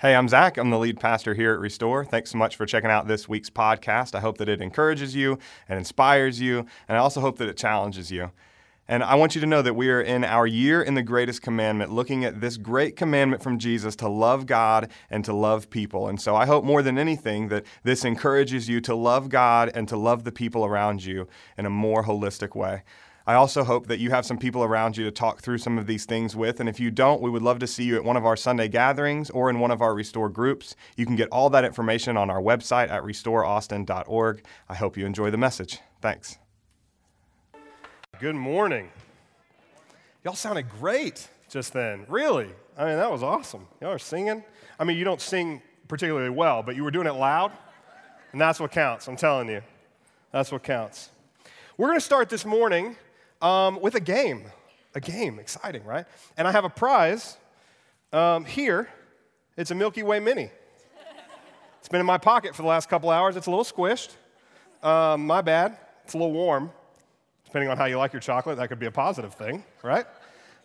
Hey, I'm Zach. I'm the lead pastor here at Restore. Thanks so much for checking out this week's podcast. I hope that it encourages you and inspires you, and I also hope that it challenges you. And I want you to know that we are in our year in the greatest commandment, looking at this great commandment from Jesus to love God and to love people. And so I hope more than anything that this encourages you to love God and to love the people around you in a more holistic way. I also hope that you have some people around you to talk through some of these things with. And if you don't, we would love to see you at one of our Sunday gatherings or in one of our Restore groups. You can get all that information on our website at restoreaustin.org. I hope you enjoy the message. Thanks. Good morning. Y'all sounded great just then. Really? I mean, that was awesome. Y'all are singing. I mean, you don't sing particularly well, but you were doing it loud, and that's what counts. I'm telling you. That's what counts. We're going to start this morning um, with a game. A game, exciting, right? And I have a prize um, here. It's a Milky Way Mini. It's been in my pocket for the last couple hours. It's a little squished. Um, my bad. It's a little warm. Depending on how you like your chocolate, that could be a positive thing, right?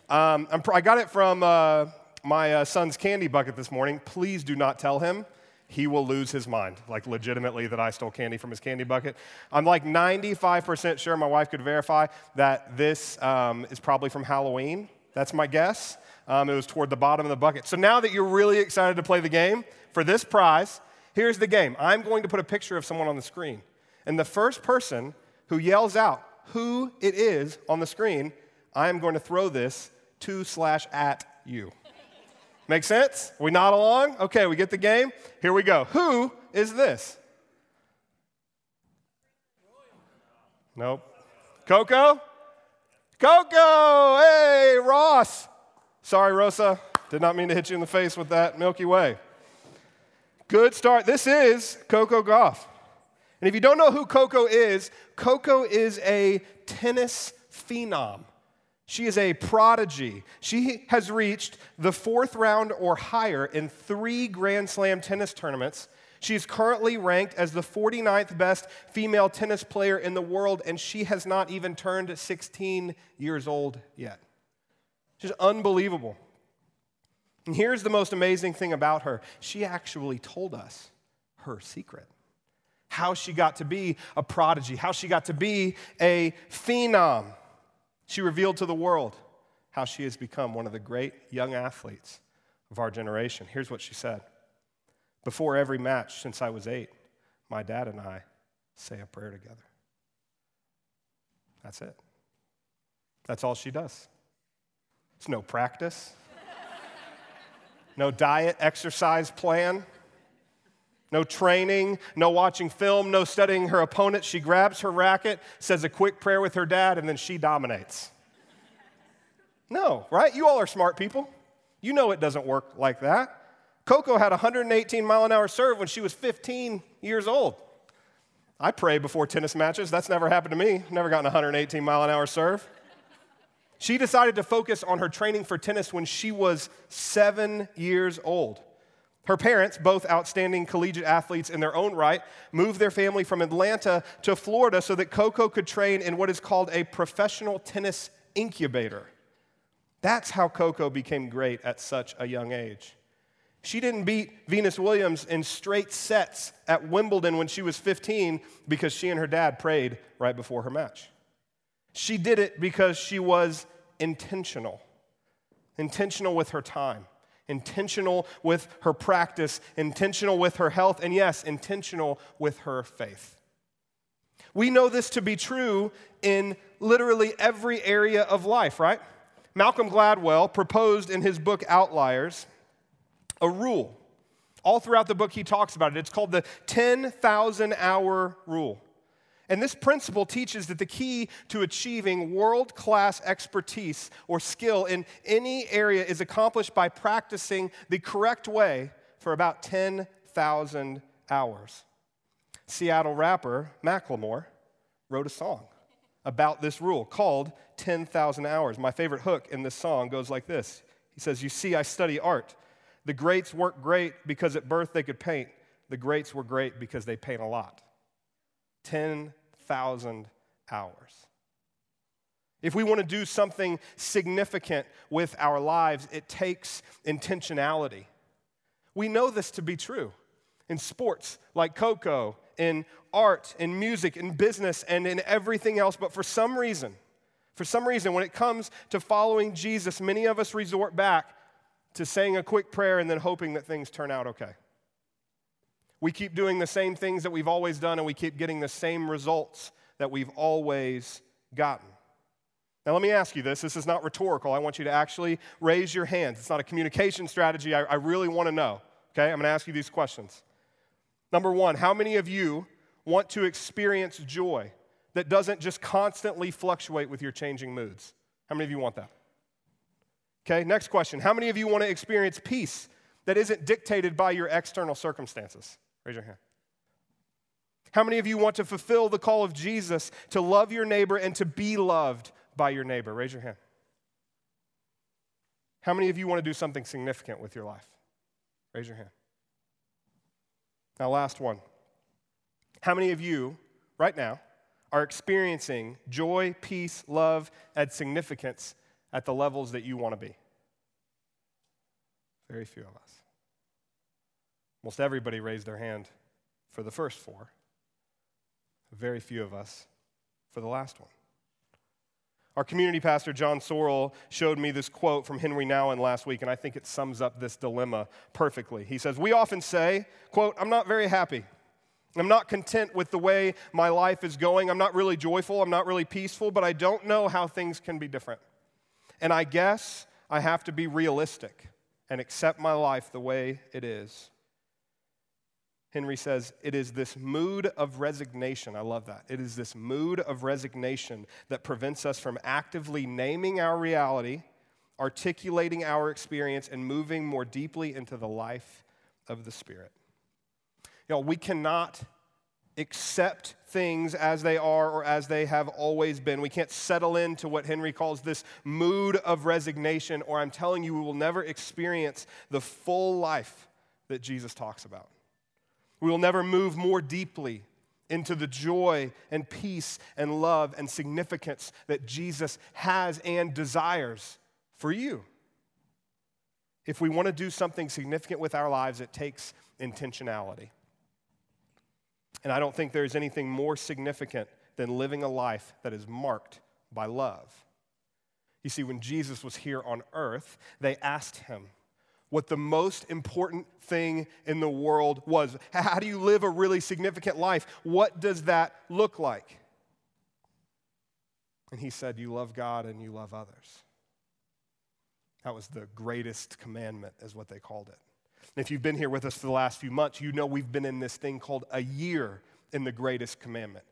Um, i got it from uh, my uh, son's candy bucket this morning. Please do not tell him he will lose his mind, like legitimately, that I stole candy from his candy bucket. I'm like 95% sure, my wife could verify, that this um, is probably from Halloween. That's my guess. Um, it was toward the bottom of the bucket. So now that you're really excited to play the game for this prize, here's the game. I'm going to put a picture of someone on the screen. And the first person who yells out who it is on the screen, I am going to throw this to slash at you. Make sense? We nod along? Okay, we get the game. Here we go. Who is this? Nope. Coco? Coco! Hey, Ross! Sorry, Rosa. Did not mean to hit you in the face with that Milky Way. Good start. This is Coco Gauff. And if you don't know who Coco is, Coco is a tennis phenom. She is a prodigy. She has reached the fourth round or higher in three Grand Slam tennis tournaments. She is currently ranked as the 49th best female tennis player in the world, and she has not even turned 16 years old yet. She's unbelievable. And here's the most amazing thing about her she actually told us her secret how she got to be a prodigy, how she got to be a phenom. She revealed to the world how she has become one of the great young athletes of our generation. Here's what she said Before every match since I was eight, my dad and I say a prayer together. That's it. That's all she does. It's no practice, no diet, exercise plan, no training, no watching film, no studying her opponent. She grabs her racket, says a quick prayer with her dad, and then she dominates. No, right? You all are smart people. You know it doesn't work like that. Coco had 118 mile an hour serve when she was 15 years old. I pray before tennis matches. That's never happened to me. Never gotten 118 mile an hour serve. She decided to focus on her training for tennis when she was seven years old. Her parents, both outstanding collegiate athletes in their own right, moved their family from Atlanta to Florida so that Coco could train in what is called a professional tennis incubator. That's how Coco became great at such a young age. She didn't beat Venus Williams in straight sets at Wimbledon when she was 15 because she and her dad prayed right before her match. She did it because she was intentional, intentional with her time intentional with her practice, intentional with her health, and yes, intentional with her faith. We know this to be true in literally every area of life, right? Malcolm Gladwell proposed in his book Outliers a rule. All throughout the book, he talks about it. It's called the 10,000 hour rule. And this principle teaches that the key to achieving world class expertise or skill in any area is accomplished by practicing the correct way for about 10,000 hours. Seattle rapper Macklemore wrote a song about this rule called 10,000 Hours. My favorite hook in this song goes like this He says, You see, I study art. The greats weren't great because at birth they could paint, the greats were great because they paint a lot. 10,000 hours. If we want to do something significant with our lives, it takes intentionality. We know this to be true in sports like Coco, in art, in music, in business, and in everything else. But for some reason, for some reason, when it comes to following Jesus, many of us resort back to saying a quick prayer and then hoping that things turn out okay. We keep doing the same things that we've always done and we keep getting the same results that we've always gotten. Now, let me ask you this. This is not rhetorical. I want you to actually raise your hands. It's not a communication strategy. I, I really want to know. Okay? I'm going to ask you these questions. Number one, how many of you want to experience joy that doesn't just constantly fluctuate with your changing moods? How many of you want that? Okay, next question. How many of you want to experience peace that isn't dictated by your external circumstances? Raise your hand. How many of you want to fulfill the call of Jesus to love your neighbor and to be loved by your neighbor? Raise your hand. How many of you want to do something significant with your life? Raise your hand. Now, last one. How many of you, right now, are experiencing joy, peace, love, and significance at the levels that you want to be? Very few of us. Most everybody raised their hand for the first four. Very few of us for the last one. Our community pastor, John Sorrell, showed me this quote from Henry Nouwen last week, and I think it sums up this dilemma perfectly. He says, We often say, quote, I'm not very happy. I'm not content with the way my life is going. I'm not really joyful. I'm not really peaceful, but I don't know how things can be different. And I guess I have to be realistic and accept my life the way it is. Henry says, it is this mood of resignation. I love that. It is this mood of resignation that prevents us from actively naming our reality, articulating our experience, and moving more deeply into the life of the Spirit. You know, we cannot accept things as they are or as they have always been. We can't settle into what Henry calls this mood of resignation, or I'm telling you, we will never experience the full life that Jesus talks about. We will never move more deeply into the joy and peace and love and significance that Jesus has and desires for you. If we want to do something significant with our lives, it takes intentionality. And I don't think there's anything more significant than living a life that is marked by love. You see, when Jesus was here on earth, they asked him, what the most important thing in the world was. How do you live a really significant life? What does that look like? And he said, You love God and you love others. That was the greatest commandment, is what they called it. And if you've been here with us for the last few months, you know we've been in this thing called a year in the greatest commandment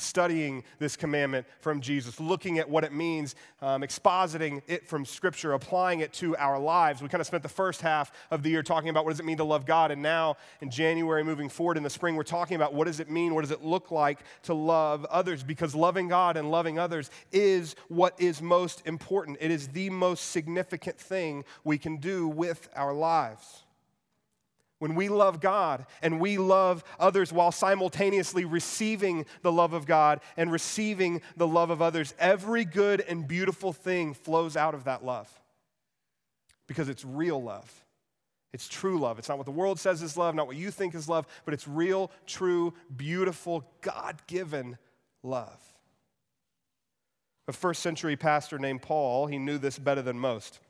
studying this commandment from Jesus, looking at what it means, um, expositing it from Scripture, applying it to our lives. We kind of spent the first half of the year talking about what does it mean to love God, and now in January, moving forward in the spring, we're talking about what does it mean, what does it look like to love others, because loving God and loving others is what is most important. It is the most significant thing we can do with our lives. When we love God and we love others while simultaneously receiving the love of God and receiving the love of others, every good and beautiful thing flows out of that love because it's real love. It's true love. It's not what the world says is love, not what you think is love, but it's real, true, beautiful, God given love. A first century pastor named Paul, he knew this better than most.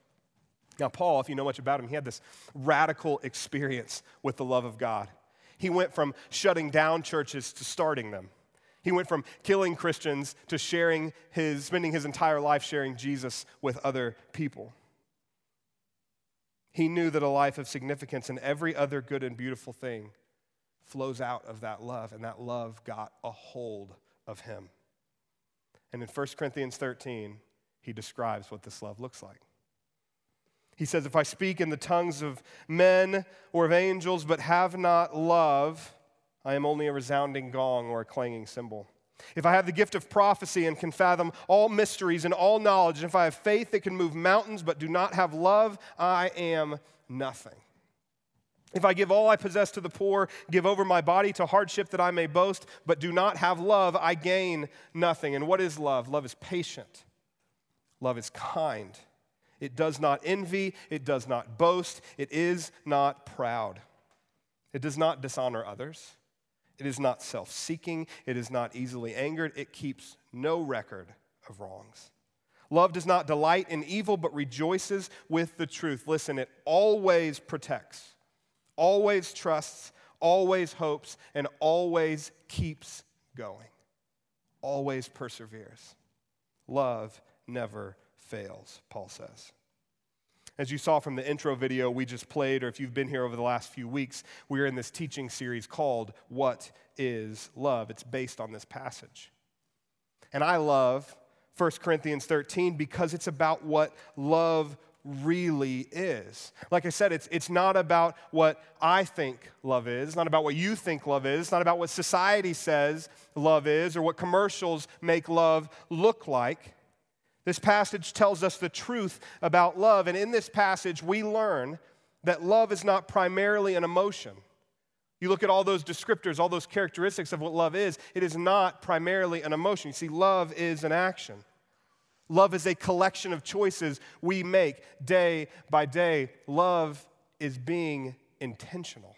Now, Paul, if you know much about him, he had this radical experience with the love of God. He went from shutting down churches to starting them. He went from killing Christians to sharing his, spending his entire life sharing Jesus with other people. He knew that a life of significance and every other good and beautiful thing flows out of that love, and that love got a hold of him. And in 1 Corinthians 13, he describes what this love looks like. He says, If I speak in the tongues of men or of angels, but have not love, I am only a resounding gong or a clanging cymbal. If I have the gift of prophecy and can fathom all mysteries and all knowledge, and if I have faith that can move mountains but do not have love, I am nothing. If I give all I possess to the poor, give over my body to hardship that I may boast, but do not have love, I gain nothing. And what is love? Love is patient, love is kind. It does not envy, it does not boast, it is not proud. It does not dishonor others. It is not self seeking. It is not easily angered. It keeps no record of wrongs. Love does not delight in evil, but rejoices with the truth. Listen, it always protects, always trusts, always hopes, and always keeps going, always perseveres. Love never fails, Paul says. As you saw from the intro video we just played, or if you've been here over the last few weeks, we are in this teaching series called What is Love? It's based on this passage. And I love 1 Corinthians 13 because it's about what love really is. Like I said, it's, it's not about what I think love is. It's not about what you think love is. It's not about what society says love is or what commercials make love look like. This passage tells us the truth about love. And in this passage, we learn that love is not primarily an emotion. You look at all those descriptors, all those characteristics of what love is, it is not primarily an emotion. You see, love is an action. Love is a collection of choices we make day by day. Love is being intentional.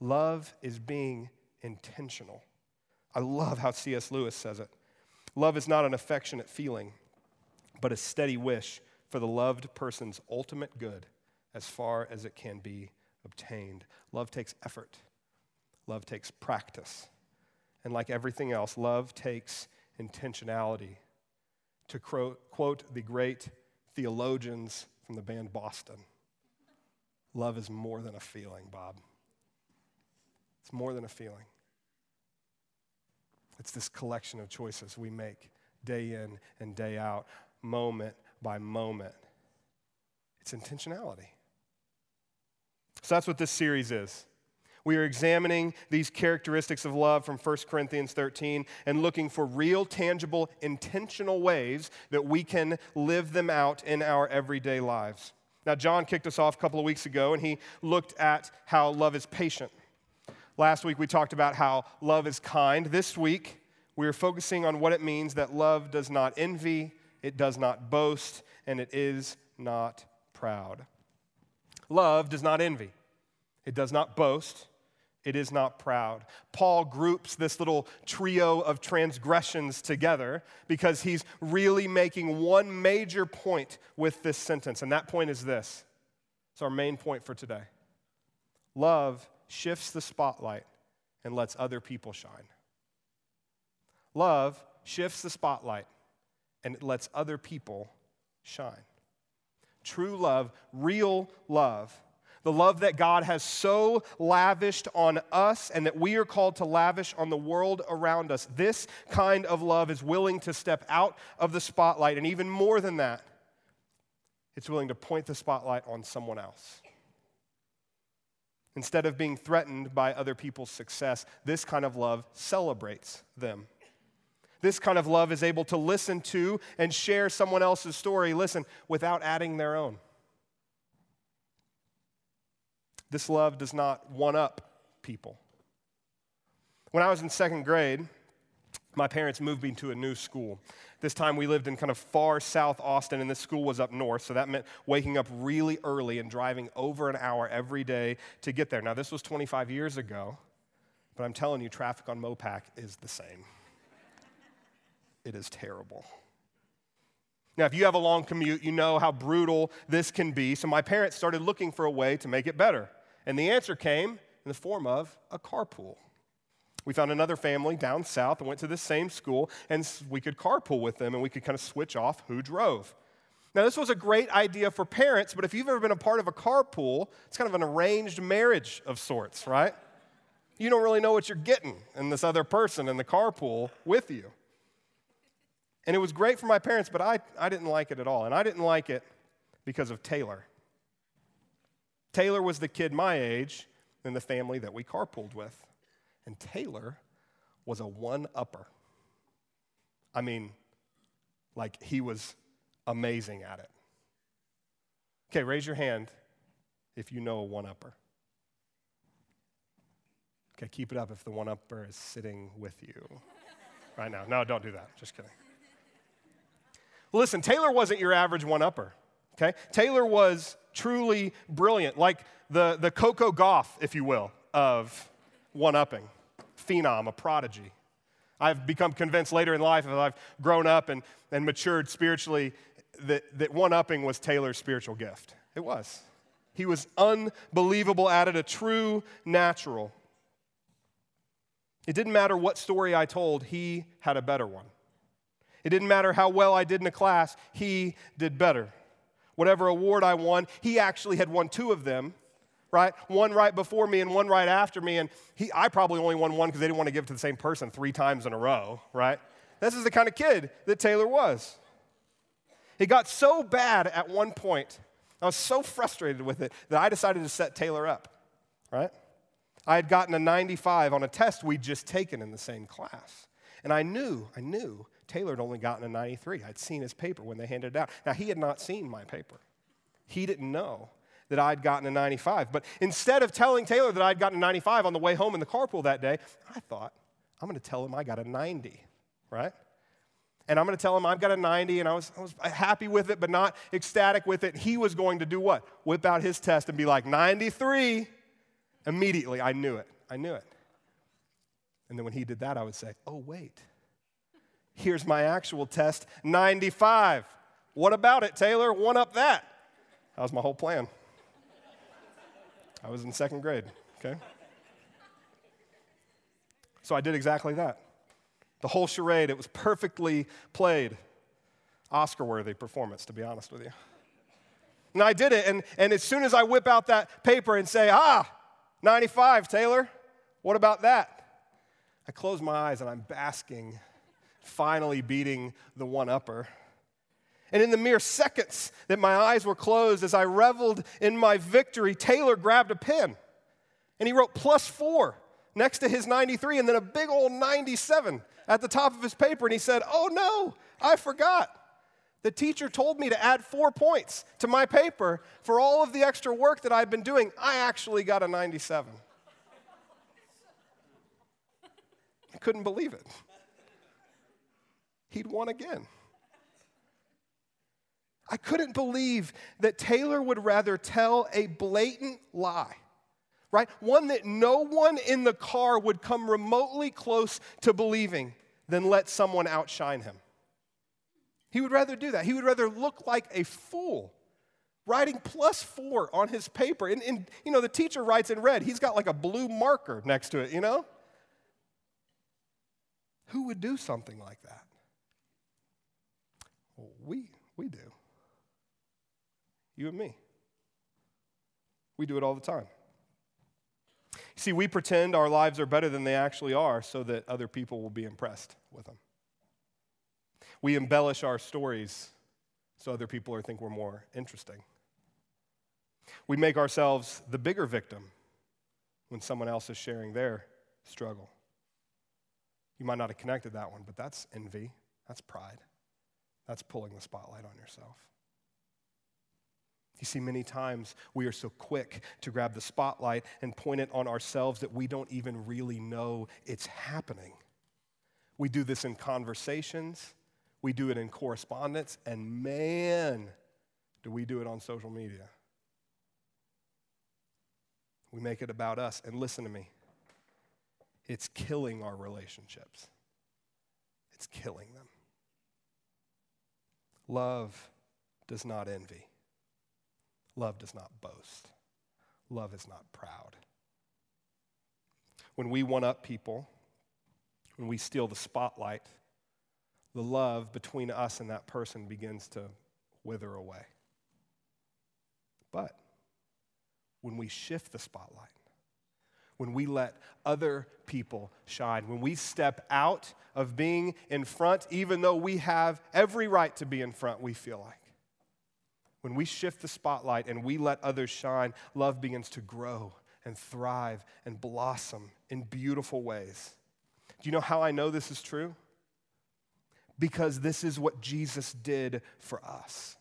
Love is being intentional. I love how C.S. Lewis says it. Love is not an affectionate feeling but a steady wish for the loved person's ultimate good as far as it can be obtained. Love takes effort, love takes practice. And like everything else, love takes intentionality. To quote the great theologians from the band Boston, love is more than a feeling, Bob. It's more than a feeling. It's this collection of choices we make day in and day out moment by moment. It's intentionality. So that's what this series is. We are examining these characteristics of love from 1 Corinthians 13 and looking for real, tangible, intentional ways that we can live them out in our everyday lives. Now, John kicked us off a couple of weeks ago and he looked at how love is patient. Last week we talked about how love is kind. This week we are focusing on what it means that love does not envy, it does not boast, and it is not proud. Love does not envy, it does not boast, it is not proud. Paul groups this little trio of transgressions together because he's really making one major point with this sentence, and that point is this. It's our main point for today. Love shifts the spotlight and lets other people shine. Love shifts the spotlight and it lets other people shine. True love, real love, the love that God has so lavished on us and that we are called to lavish on the world around us. This kind of love is willing to step out of the spotlight, and even more than that, it's willing to point the spotlight on someone else. Instead of being threatened by other people's success, this kind of love celebrates them. This kind of love is able to listen to and share someone else's story, listen, without adding their own. This love does not one up people. When I was in second grade, my parents moved me to a new school. This time we lived in kind of far south Austin, and this school was up north, so that meant waking up really early and driving over an hour every day to get there. Now, this was 25 years ago, but I'm telling you, traffic on Mopac is the same it is terrible. Now, if you have a long commute, you know how brutal this can be. So, my parents started looking for a way to make it better. And the answer came in the form of a carpool. We found another family down south and went to the same school, and we could carpool with them and we could kind of switch off who drove. Now, this was a great idea for parents, but if you've ever been a part of a carpool, it's kind of an arranged marriage of sorts, right? You don't really know what you're getting in this other person in the carpool with you. And it was great for my parents, but I, I didn't like it at all. And I didn't like it because of Taylor. Taylor was the kid my age in the family that we carpooled with. And Taylor was a one upper. I mean, like he was amazing at it. Okay, raise your hand if you know a one upper. Okay, keep it up if the one upper is sitting with you right now. No, don't do that. Just kidding. Listen, Taylor wasn't your average one upper. Okay? Taylor was truly brilliant, like the, the Coco Gauff, if you will, of one upping, phenom, a prodigy. I've become convinced later in life, as I've grown up and, and matured spiritually, that, that one upping was Taylor's spiritual gift. It was. He was unbelievable at it, a true natural. It didn't matter what story I told, he had a better one. It didn't matter how well I did in a class, he did better. Whatever award I won, he actually had won two of them, right? One right before me and one right after me. And he, I probably only won one because they didn't want to give to the same person three times in a row, right? This is the kind of kid that Taylor was. It got so bad at one point, I was so frustrated with it that I decided to set Taylor up, right? I had gotten a 95 on a test we'd just taken in the same class. And I knew, I knew Taylor had only gotten a 93. I'd seen his paper when they handed it out. Now, he had not seen my paper. He didn't know that I'd gotten a 95. But instead of telling Taylor that I'd gotten a 95 on the way home in the carpool that day, I thought, I'm going to tell him I got a 90, right? And I'm going to tell him I've got a 90, and I was, I was happy with it, but not ecstatic with it. He was going to do what? Whip out his test and be like, 93. Immediately, I knew it. I knew it. And then when he did that, I would say, oh, wait. Here's my actual test 95. What about it, Taylor? One up that. That was my whole plan. I was in second grade, okay? So I did exactly that. The whole charade, it was perfectly played. Oscar worthy performance, to be honest with you. And I did it, and, and as soon as I whip out that paper and say, ah, 95, Taylor, what about that? I close my eyes and I'm basking, finally beating the one upper. And in the mere seconds that my eyes were closed as I reveled in my victory, Taylor grabbed a pen and he wrote plus four next to his 93 and then a big old 97 at the top of his paper. And he said, Oh no, I forgot. The teacher told me to add four points to my paper for all of the extra work that I'd been doing. I actually got a 97. I couldn't believe it. He'd won again. I couldn't believe that Taylor would rather tell a blatant lie, right? One that no one in the car would come remotely close to believing than let someone outshine him. He would rather do that. He would rather look like a fool writing plus four on his paper. And, and, you know, the teacher writes in red. He's got like a blue marker next to it, you know? Who would do something like that? We, we do. You and me. We do it all the time. See, we pretend our lives are better than they actually are so that other people will be impressed with them. We embellish our stories so other people think we're more interesting. We make ourselves the bigger victim when someone else is sharing their struggle. You might not have connected that one, but that's envy, that's pride, that's pulling the spotlight on yourself. You see, many times we are so quick to grab the spotlight and point it on ourselves that we don't even really know it's happening. We do this in conversations, we do it in correspondence, and man, do we do it on social media. We make it about us. And listen to me it's killing our relationships, it's killing them. Love does not envy. Love does not boast. Love is not proud. When we one up people, when we steal the spotlight, the love between us and that person begins to wither away. But when we shift the spotlight, when we let other people shine, when we step out of being in front, even though we have every right to be in front, we feel like. When we shift the spotlight and we let others shine, love begins to grow and thrive and blossom in beautiful ways. Do you know how I know this is true? Because this is what Jesus did for us.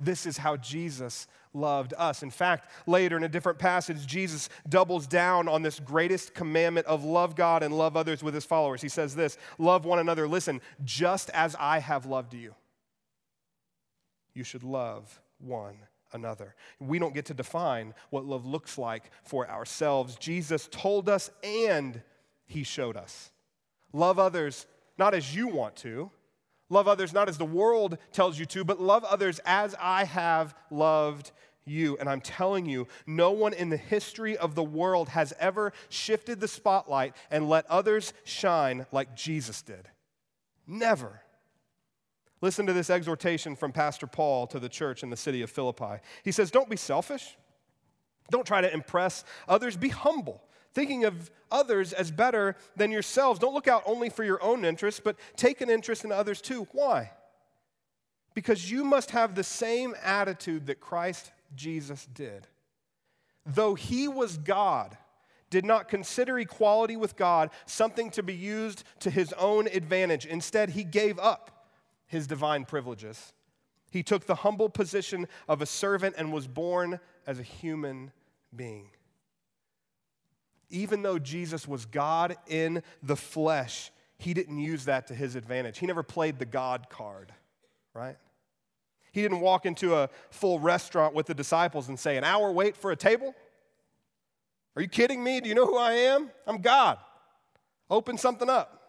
This is how Jesus loved us. In fact, later in a different passage, Jesus doubles down on this greatest commandment of love God and love others with his followers. He says this love one another, listen, just as I have loved you. you should love one another. We don't get to define what love looks like for ourselves. Jesus told us and he showed us. Love others not as you want to, love others not as the world tells you to, but love others as I have loved you. And I'm telling you, no one in the history of the world has ever shifted the spotlight and let others shine like Jesus did. Never. Listen to this exhortation from Pastor Paul to the church in the city of Philippi. He says, Don't be selfish. Don't try to impress others. Be humble, thinking of others as better than yourselves. Don't look out only for your own interests, but take an interest in others too. Why? Because you must have the same attitude that Christ Jesus did. Though he was God, did not consider equality with God something to be used to his own advantage. Instead, he gave up his divine privileges. He took the humble position of a servant and was born as a human being. Even though Jesus was God in the flesh, he didn't use that to his advantage. He never played the God card, right? He didn't walk into a full restaurant with the disciples and say, An hour wait for a table? Are you kidding me? Do you know who I am? I'm God. Open something up.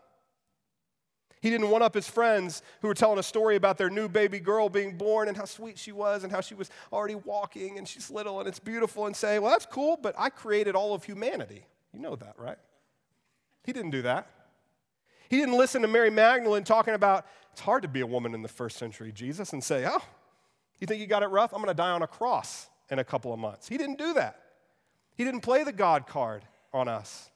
He didn't one up his friends who were telling a story about their new baby girl being born and how sweet she was and how she was already walking and she's little and it's beautiful and say, Well, that's cool, but I created all of humanity. You know that, right? He didn't do that. He didn't listen to Mary Magdalene talking about it's hard to be a woman in the first century, Jesus, and say, Oh, you think you got it rough? I'm going to die on a cross in a couple of months. He didn't do that. He didn't play the God card on us.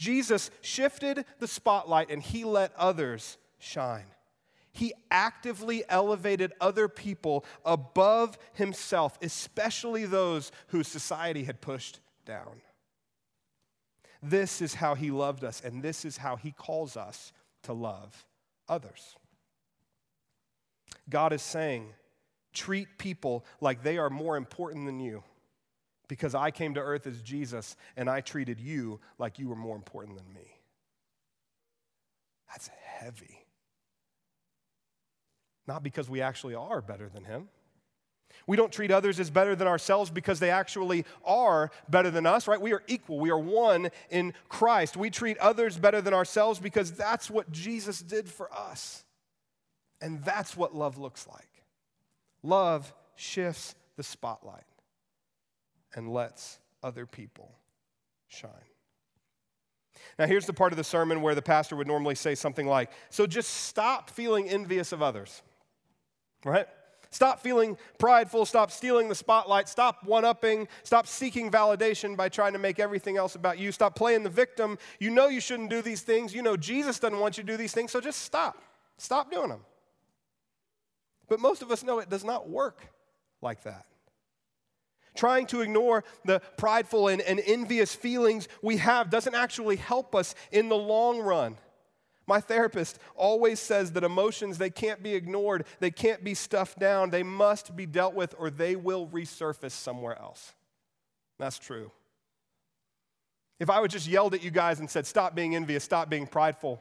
Jesus shifted the spotlight and he let others shine. He actively elevated other people above himself, especially those whose society had pushed down. This is how he loved us, and this is how he calls us to love others. God is saying, treat people like they are more important than you because I came to earth as Jesus and I treated you like you were more important than me. That's heavy. Not because we actually are better than him. We don't treat others as better than ourselves because they actually are better than us, right? We are equal. We are one in Christ. We treat others better than ourselves because that's what Jesus did for us. And that's what love looks like. Love shifts the spotlight and lets other people shine. Now, here's the part of the sermon where the pastor would normally say something like, So just stop feeling envious of others, right? Stop feeling prideful. Stop stealing the spotlight. Stop one upping. Stop seeking validation by trying to make everything else about you. Stop playing the victim. You know you shouldn't do these things. You know Jesus doesn't want you to do these things, so just stop. Stop doing them. But most of us know it does not work like that. Trying to ignore the prideful and, and envious feelings we have doesn't actually help us in the long run. My therapist always says that emotions they can't be ignored, they can't be stuffed down, they must be dealt with or they will resurface somewhere else. That's true. If I would just yelled at you guys and said, "Stop being envious, stop being prideful,"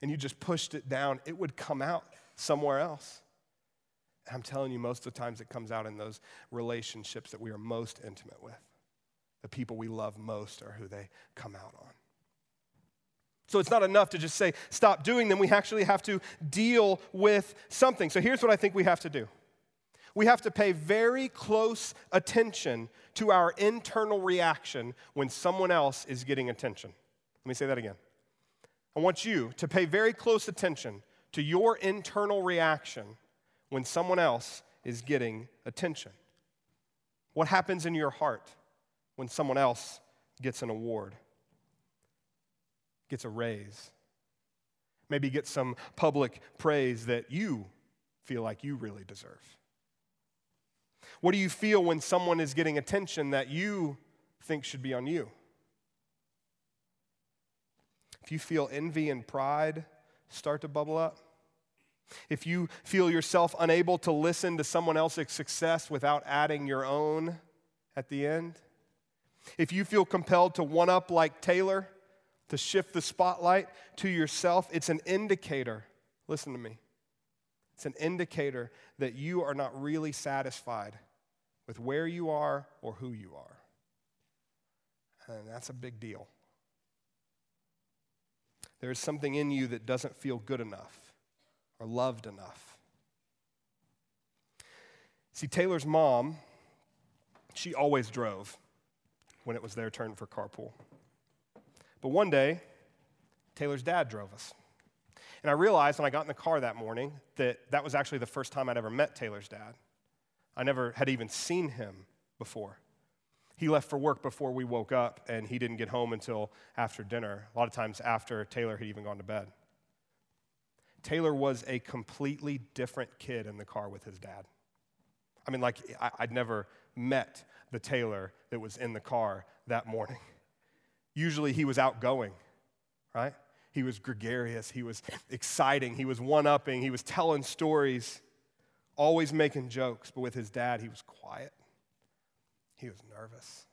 and you just pushed it down, it would come out somewhere else. I'm telling you, most of the times it comes out in those relationships that we are most intimate with. The people we love most are who they come out on. So it's not enough to just say, stop doing them. We actually have to deal with something. So here's what I think we have to do we have to pay very close attention to our internal reaction when someone else is getting attention. Let me say that again. I want you to pay very close attention to your internal reaction when someone else is getting attention? What happens in your heart when someone else gets an award, gets a raise, maybe gets some public praise that you feel like you really deserve? What do you feel when someone is getting attention that you think should be on you? If you feel envy and pride start to bubble up, if you feel yourself unable to listen to someone else's success without adding your own at the end, if you feel compelled to one up like Taylor, to shift the spotlight to yourself, it's an indicator, listen to me, It's an indicator that you are not really satisfied with where you are or who you are. And that's a big deal. There is something in you that doesn't feel good enough or loved enough. See, Taylor's mom, she always drove when it was their turn for carpool. But one day, Taylor's dad drove us. And I realized when I got in the car that morning that that was actually the first time I'd ever met Taylor's dad. I never had even seen him before. He left for work before we woke up, and he didn't get home until after dinner, a lot of times after Taylor had even gone to bed. Taylor was a completely different kid in the car with his dad. I mean, like, I'd never met the Taylor that was in the car that morning. Usually he was outgoing, right? He was gregarious, he was exciting, he was one upping, he was telling stories, always making jokes. But with his dad, he was quiet, he was nervous.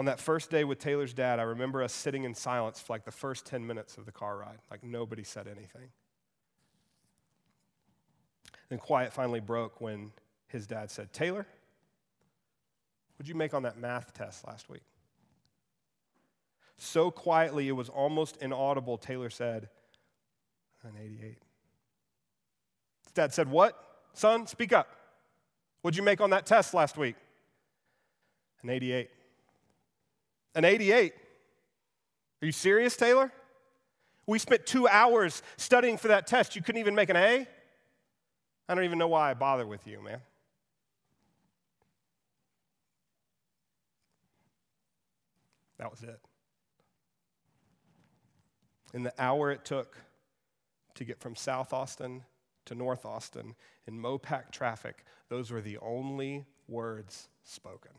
On that first day with Taylor's dad, I remember us sitting in silence for like the first 10 minutes of the car ride. Like nobody said anything. Then quiet finally broke when his dad said, Taylor, what'd you make on that math test last week? So quietly it was almost inaudible, Taylor said, an 88. His dad said, What? Son, speak up. What'd you make on that test last week? An 88. An 88? Are you serious, Taylor? We spent two hours studying for that test. You couldn't even make an A? I don't even know why I bother with you, man. That was it. In the hour it took to get from South Austin to North Austin in Mopac traffic, those were the only words spoken.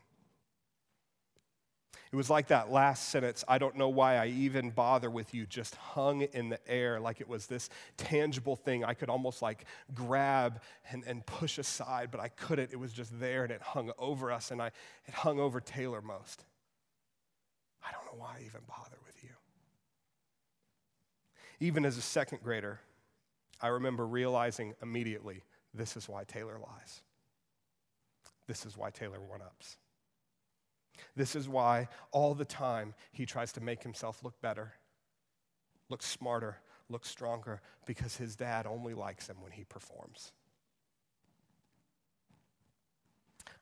It was like that last sentence, I don't know why I even bother with you, just hung in the air like it was this tangible thing I could almost like grab and, and push aside, but I couldn't. It was just there and it hung over us, and I, it hung over Taylor most. I don't know why I even bother with you. Even as a second grader, I remember realizing immediately this is why Taylor lies. This is why Taylor one ups. This is why all the time he tries to make himself look better, look smarter, look stronger, because his dad only likes him when he performs.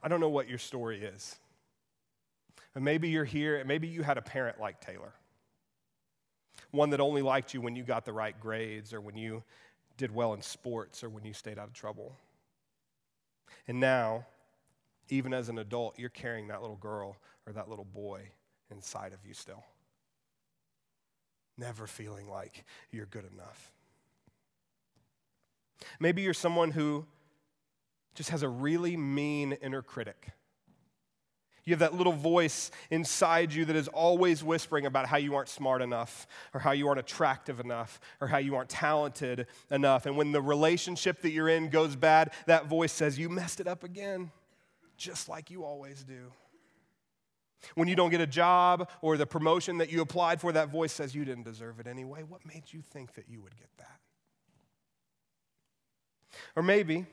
I don't know what your story is. But maybe you're here, and maybe you had a parent like Taylor. One that only liked you when you got the right grades or when you did well in sports or when you stayed out of trouble. And now, even as an adult, you're carrying that little girl or that little boy inside of you still. Never feeling like you're good enough. Maybe you're someone who just has a really mean inner critic. You have that little voice inside you that is always whispering about how you aren't smart enough, or how you aren't attractive enough, or how you aren't talented enough. And when the relationship that you're in goes bad, that voice says, You messed it up again, just like you always do. When you don't get a job or the promotion that you applied for, that voice says, You didn't deserve it anyway. What made you think that you would get that? Or maybe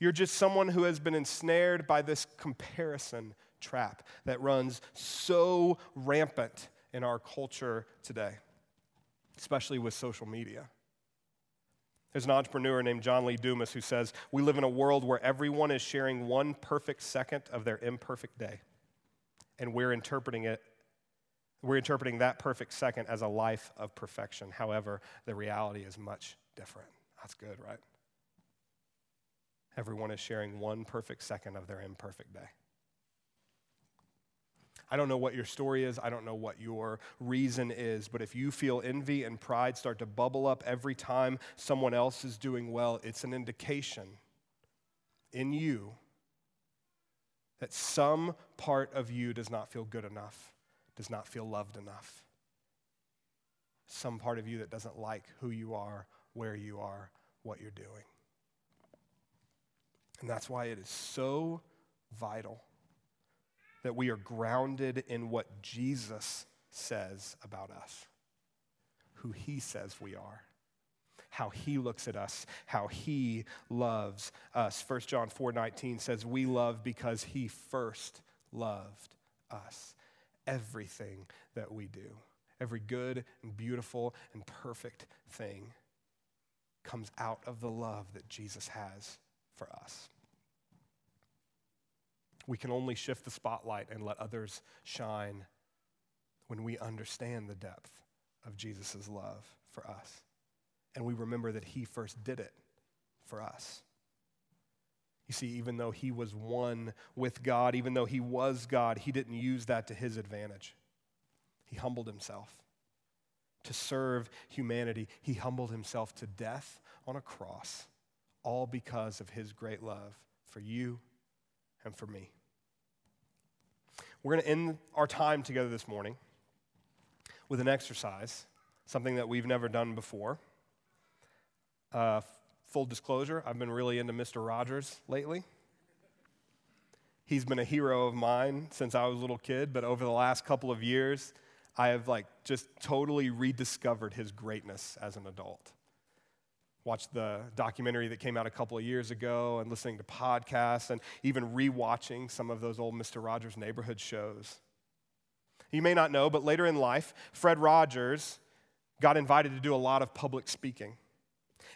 you're just someone who has been ensnared by this comparison trap that runs so rampant in our culture today, especially with social media. There's an entrepreneur named John Lee Dumas who says, We live in a world where everyone is sharing one perfect second of their imperfect day. And we're interpreting it, we're interpreting that perfect second as a life of perfection. However, the reality is much different. That's good, right? Everyone is sharing one perfect second of their imperfect day. I don't know what your story is. I don't know what your reason is. But if you feel envy and pride start to bubble up every time someone else is doing well, it's an indication in you that some part of you does not feel good enough, does not feel loved enough. Some part of you that doesn't like who you are, where you are, what you're doing. And that's why it is so vital that we are grounded in what Jesus says about us, who he says we are, how he looks at us, how he loves us. 1 John 4:19 says we love because he first loved us. Everything that we do, every good and beautiful and perfect thing comes out of the love that Jesus has for us. We can only shift the spotlight and let others shine when we understand the depth of Jesus' love for us. And we remember that He first did it for us. You see, even though He was one with God, even though He was God, He didn't use that to His advantage. He humbled Himself to serve humanity. He humbled Himself to death on a cross, all because of His great love for you and for me. We're going to end our time together this morning with an exercise, something that we've never done before. Uh, full disclosure, I've been really into Mr. Rogers lately. He's been a hero of mine since I was a little kid, but over the last couple of years, I have like just totally rediscovered his greatness as an adult. Watched the documentary that came out a couple of years ago and listening to podcasts and even rewatching some of those old Mr. Rogers neighborhood shows. You may not know, but later in life, Fred Rogers got invited to do a lot of public speaking.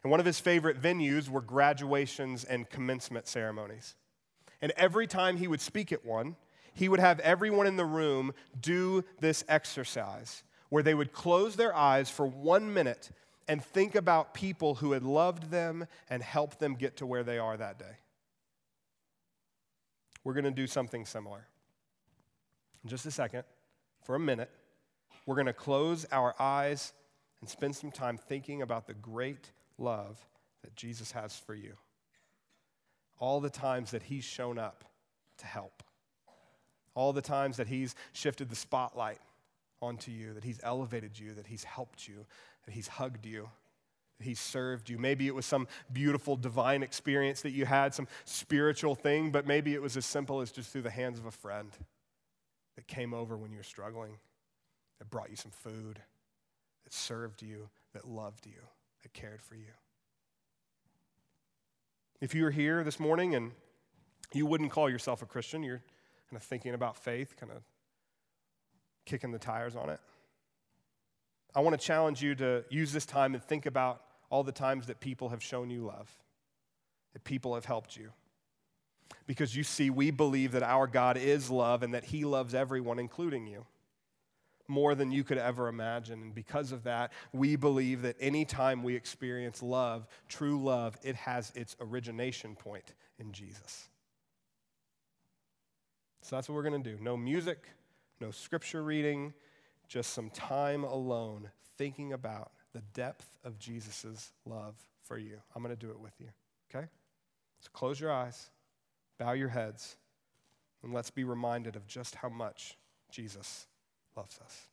And one of his favorite venues were graduations and commencement ceremonies. And every time he would speak at one, he would have everyone in the room do this exercise where they would close their eyes for one minute and think about people who had loved them and helped them get to where they are that day. We're going to do something similar. In just a second, for a minute, we're going to close our eyes and spend some time thinking about the great love that Jesus has for you. All the times that He's shown up to help, all the times that He's shifted the spotlight onto you, that He's elevated you, that He's helped you, that He's hugged you, that He's served you. Maybe it was some beautiful divine experience that you had, some spiritual thing, but maybe it was as simple as just through the hands of a friend that came over when you were struggling, that brought you some food, that served you, that loved you, that cared for you. If you were here this morning and you wouldn't call yourself a Christian, you're kind of thinking about faith, kind of kicking the tires on it. I want to challenge you to use this time and think about all the times that people have shown you love, that people have helped you. Because you see, we believe that our God is love and that He loves everyone, including you, more than you could ever imagine. And because of that, we believe that anytime we experience love, true love, it has its origination point in Jesus. So that's what we're going to do. No music, no scripture reading, just some time alone thinking about the depth of Jesus' love for you. I'm going to do it with you, okay? So close your eyes. Bow your heads and let's be reminded of just how much Jesus loves us.